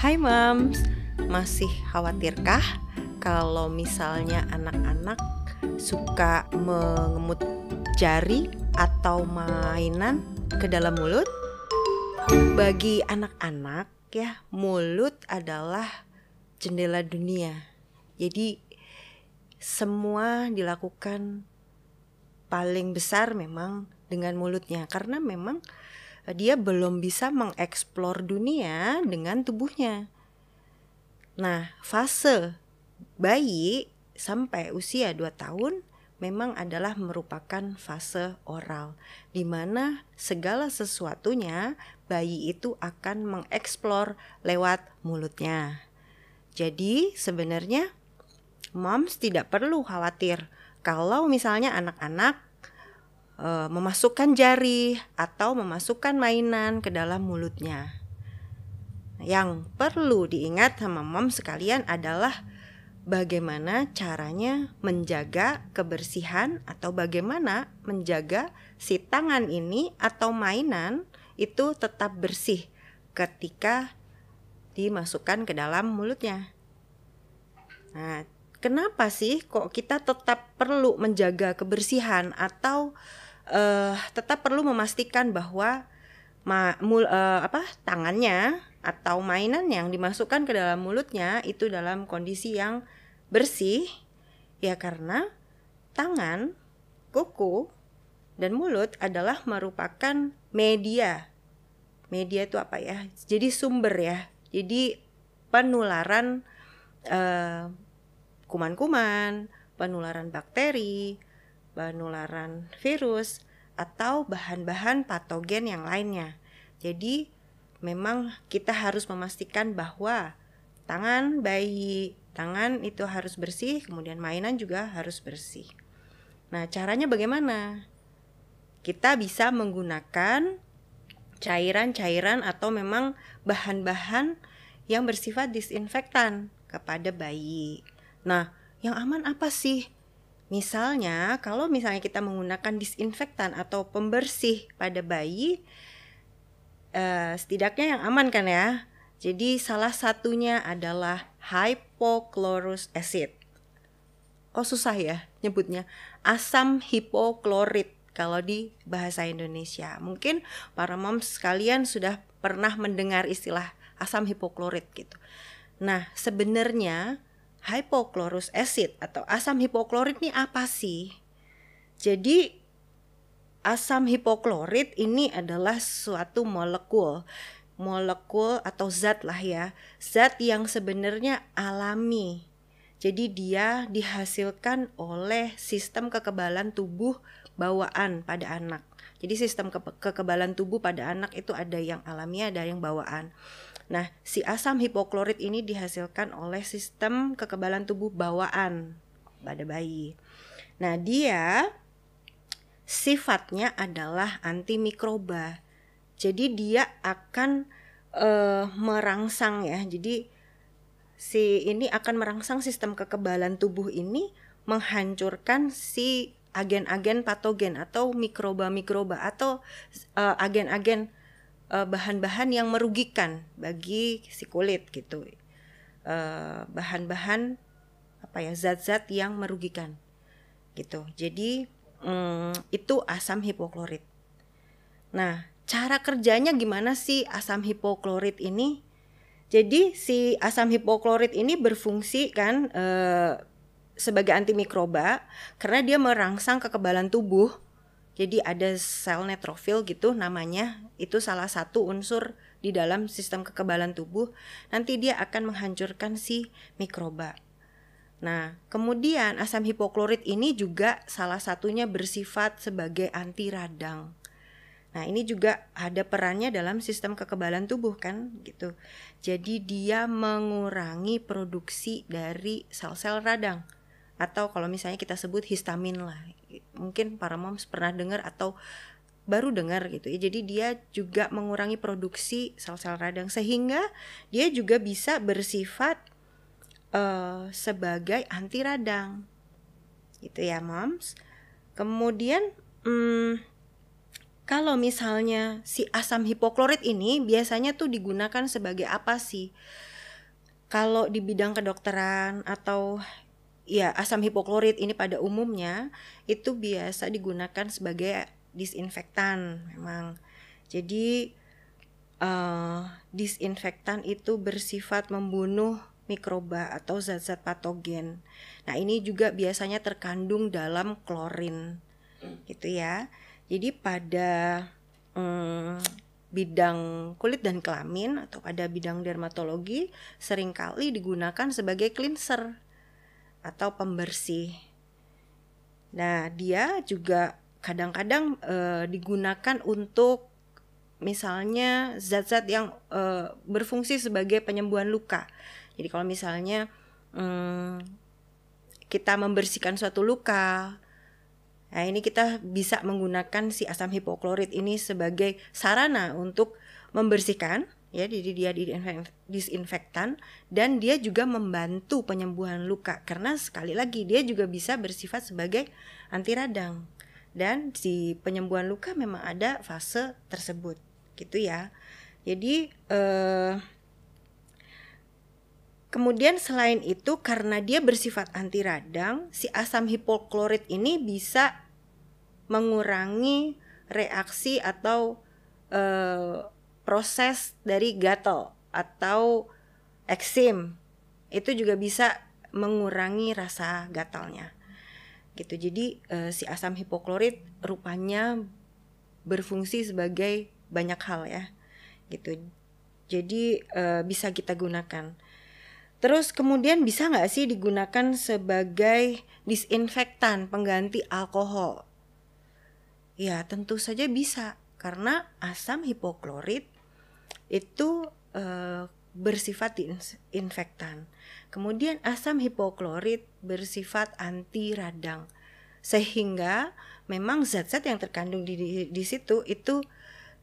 Hai moms, masih khawatirkah kalau misalnya anak-anak suka mengemut jari atau mainan ke dalam mulut? Bagi anak-anak ya, mulut adalah jendela dunia. Jadi semua dilakukan paling besar memang dengan mulutnya karena memang dia belum bisa mengeksplor dunia dengan tubuhnya. Nah, fase bayi sampai usia 2 tahun memang adalah merupakan fase oral di mana segala sesuatunya bayi itu akan mengeksplor lewat mulutnya. Jadi sebenarnya moms tidak perlu khawatir kalau misalnya anak-anak uh, memasukkan jari atau memasukkan mainan ke dalam mulutnya. Yang perlu diingat sama mom sekalian adalah bagaimana caranya menjaga kebersihan atau bagaimana menjaga si tangan ini atau mainan itu tetap bersih ketika dimasukkan ke dalam mulutnya. Nah, kenapa sih kok kita tetap perlu menjaga kebersihan atau uh, tetap perlu memastikan bahwa ma mul, uh, apa tangannya atau mainan yang dimasukkan ke dalam mulutnya itu dalam kondisi yang bersih ya karena tangan, kuku dan mulut adalah merupakan media. Media itu apa ya? Jadi sumber ya. Jadi penularan kuman kuman-kuman, penularan bakteri, penularan virus atau bahan-bahan patogen yang lainnya. Jadi memang kita harus memastikan bahwa tangan bayi, tangan itu harus bersih, kemudian mainan juga harus bersih. Nah, caranya bagaimana? Kita bisa menggunakan cairan-cairan atau memang bahan-bahan yang bersifat disinfektan kepada bayi. Nah, yang aman apa sih? Misalnya, kalau misalnya kita menggunakan disinfektan atau pembersih pada bayi, uh, setidaknya yang aman kan ya. Jadi salah satunya adalah hypochlorous acid. Kok susah ya nyebutnya? Asam hipoklorit kalau di bahasa Indonesia. Mungkin para moms sekalian sudah pernah mendengar istilah asam hipoklorit gitu. Nah, sebenarnya hypochlorous acid atau asam hipoklorit ini apa sih? Jadi asam hipoklorit ini adalah suatu molekul molekul atau zat lah ya zat yang sebenarnya alami. Jadi dia dihasilkan oleh sistem kekebalan tubuh bawaan pada anak. Jadi sistem ke kekebalan tubuh pada anak itu ada yang alami ada yang bawaan Nah, si asam hipoklorit ini dihasilkan oleh sistem kekebalan tubuh bawaan pada bayi. Nah, dia sifatnya adalah antimikroba. Jadi dia akan uh, merangsang ya. Jadi si ini akan merangsang sistem kekebalan tubuh ini menghancurkan si agen-agen patogen atau mikroba-mikroba atau uh, agen-agen uh, bahan-bahan yang merugikan bagi si kulit gitu. Bahan bahan-bahan apa ya zat-zat yang merugikan gitu. Jadi um, itu asam hipoklorit. Nah cara kerjanya gimana sih asam hipoklorit ini? Jadi si asam hipoklorit ini berfungsi kan uh, sebagai antimikroba karena dia merangsang kekebalan tubuh jadi ada sel neutrofil gitu namanya, itu salah satu unsur di dalam sistem kekebalan tubuh. Nanti dia akan menghancurkan si mikroba. Nah, kemudian asam hipoklorit ini juga salah satunya bersifat sebagai anti radang. Nah, ini juga ada perannya dalam sistem kekebalan tubuh kan gitu. Jadi dia mengurangi produksi dari sel-sel radang atau kalau misalnya kita sebut histamin lah mungkin para moms pernah dengar atau baru dengar gitu ya jadi dia juga mengurangi produksi sel-sel radang sehingga dia juga bisa bersifat uh, sebagai anti radang gitu ya moms kemudian hmm, kalau misalnya si asam hipoklorit ini biasanya tuh digunakan sebagai apa sih? Kalau di bidang kedokteran atau ya asam hipoklorit ini pada umumnya itu biasa digunakan sebagai disinfektan memang. Jadi uh, disinfektan itu bersifat membunuh mikroba atau zat-zat patogen. Nah, ini juga biasanya terkandung dalam klorin. Gitu ya. Jadi pada hmm, bidang kulit dan kelamin atau pada bidang dermatologi sering kali digunakan sebagai cleanser atau pembersih. Nah, dia juga kadang-kadang e, digunakan untuk misalnya zat-zat yang e, berfungsi sebagai penyembuhan luka. Jadi kalau misalnya hmm, kita membersihkan suatu luka, nah ini kita bisa menggunakan si asam hipoklorit ini sebagai sarana untuk membersihkan ya jadi dia disinfektan dan dia juga membantu penyembuhan luka. Karena sekali lagi dia juga bisa bersifat sebagai anti radang. Dan si penyembuhan luka memang ada fase tersebut gitu ya. Jadi eh, Kemudian selain itu karena dia bersifat anti radang, si asam hipoklorit ini bisa mengurangi reaksi atau uh, proses dari gatal atau eksim. Itu juga bisa mengurangi rasa gatalnya. Gitu. Jadi uh, si asam hipoklorit rupanya berfungsi sebagai banyak hal ya. Gitu. Jadi uh, bisa kita gunakan. Terus kemudian bisa nggak sih digunakan sebagai disinfektan pengganti alkohol? Ya tentu saja bisa karena asam hipoklorit itu e, bersifat disinfektan. Kemudian asam hipoklorit bersifat anti radang sehingga memang zat-zat yang terkandung di, di, di situ itu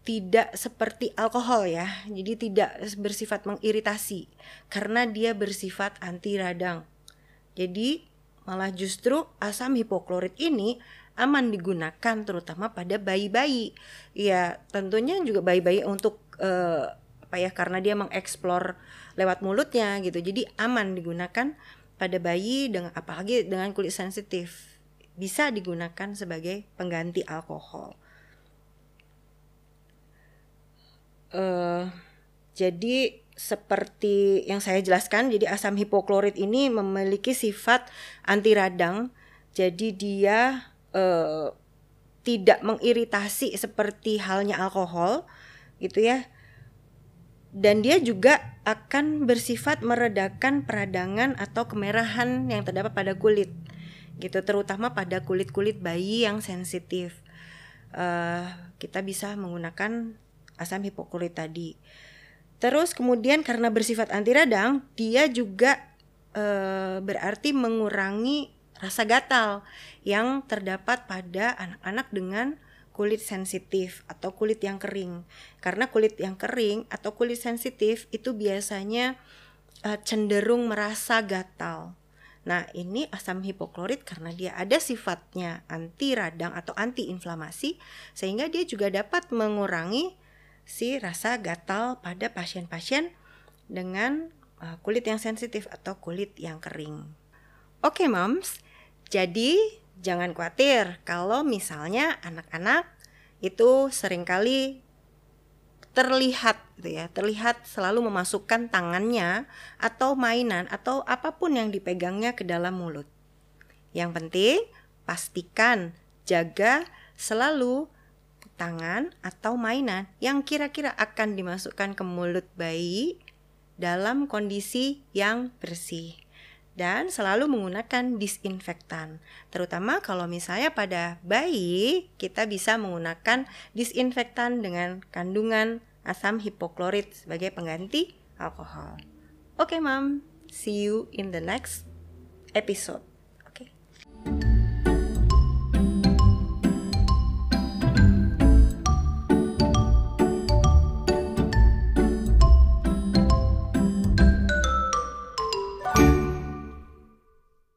tidak seperti alkohol ya. Jadi tidak bersifat mengiritasi karena dia bersifat anti radang. Jadi malah justru asam hipoklorit ini aman digunakan terutama pada bayi-bayi. Ya, tentunya juga bayi-bayi untuk uh, apa ya karena dia mengeksplor lewat mulutnya gitu. Jadi aman digunakan pada bayi dengan apalagi dengan kulit sensitif. Bisa digunakan sebagai pengganti alkohol. Uh, jadi seperti yang saya jelaskan, jadi asam hipoklorit ini memiliki sifat anti radang. Jadi dia uh, tidak mengiritasi seperti halnya alkohol, gitu ya. Dan dia juga akan bersifat meredakan peradangan atau kemerahan yang terdapat pada kulit, gitu. Terutama pada kulit-kulit bayi yang sensitif. Uh, kita bisa menggunakan asam hipoklorit tadi. Terus kemudian karena bersifat anti radang, dia juga e, berarti mengurangi rasa gatal yang terdapat pada anak-anak dengan kulit sensitif atau kulit yang kering. Karena kulit yang kering atau kulit sensitif itu biasanya e, cenderung merasa gatal. Nah, ini asam hipoklorit karena dia ada sifatnya anti radang atau anti inflamasi sehingga dia juga dapat mengurangi si rasa gatal pada pasien-pasien dengan uh, kulit yang sensitif atau kulit yang kering. Oke, okay, moms. Jadi jangan khawatir kalau misalnya anak-anak itu sering kali terlihat gitu ya, terlihat selalu memasukkan tangannya atau mainan atau apa pun yang dipegangnya ke dalam mulut. Yang penting pastikan jaga selalu tangan atau mainan yang kira-kira akan dimasukkan ke mulut bayi dalam kondisi yang bersih dan selalu menggunakan disinfektan. Terutama kalau misalnya pada bayi kita bisa menggunakan disinfektan dengan kandungan asam hipoklorit sebagai pengganti alkohol. Oke, okay, Mom. See you in the next episode.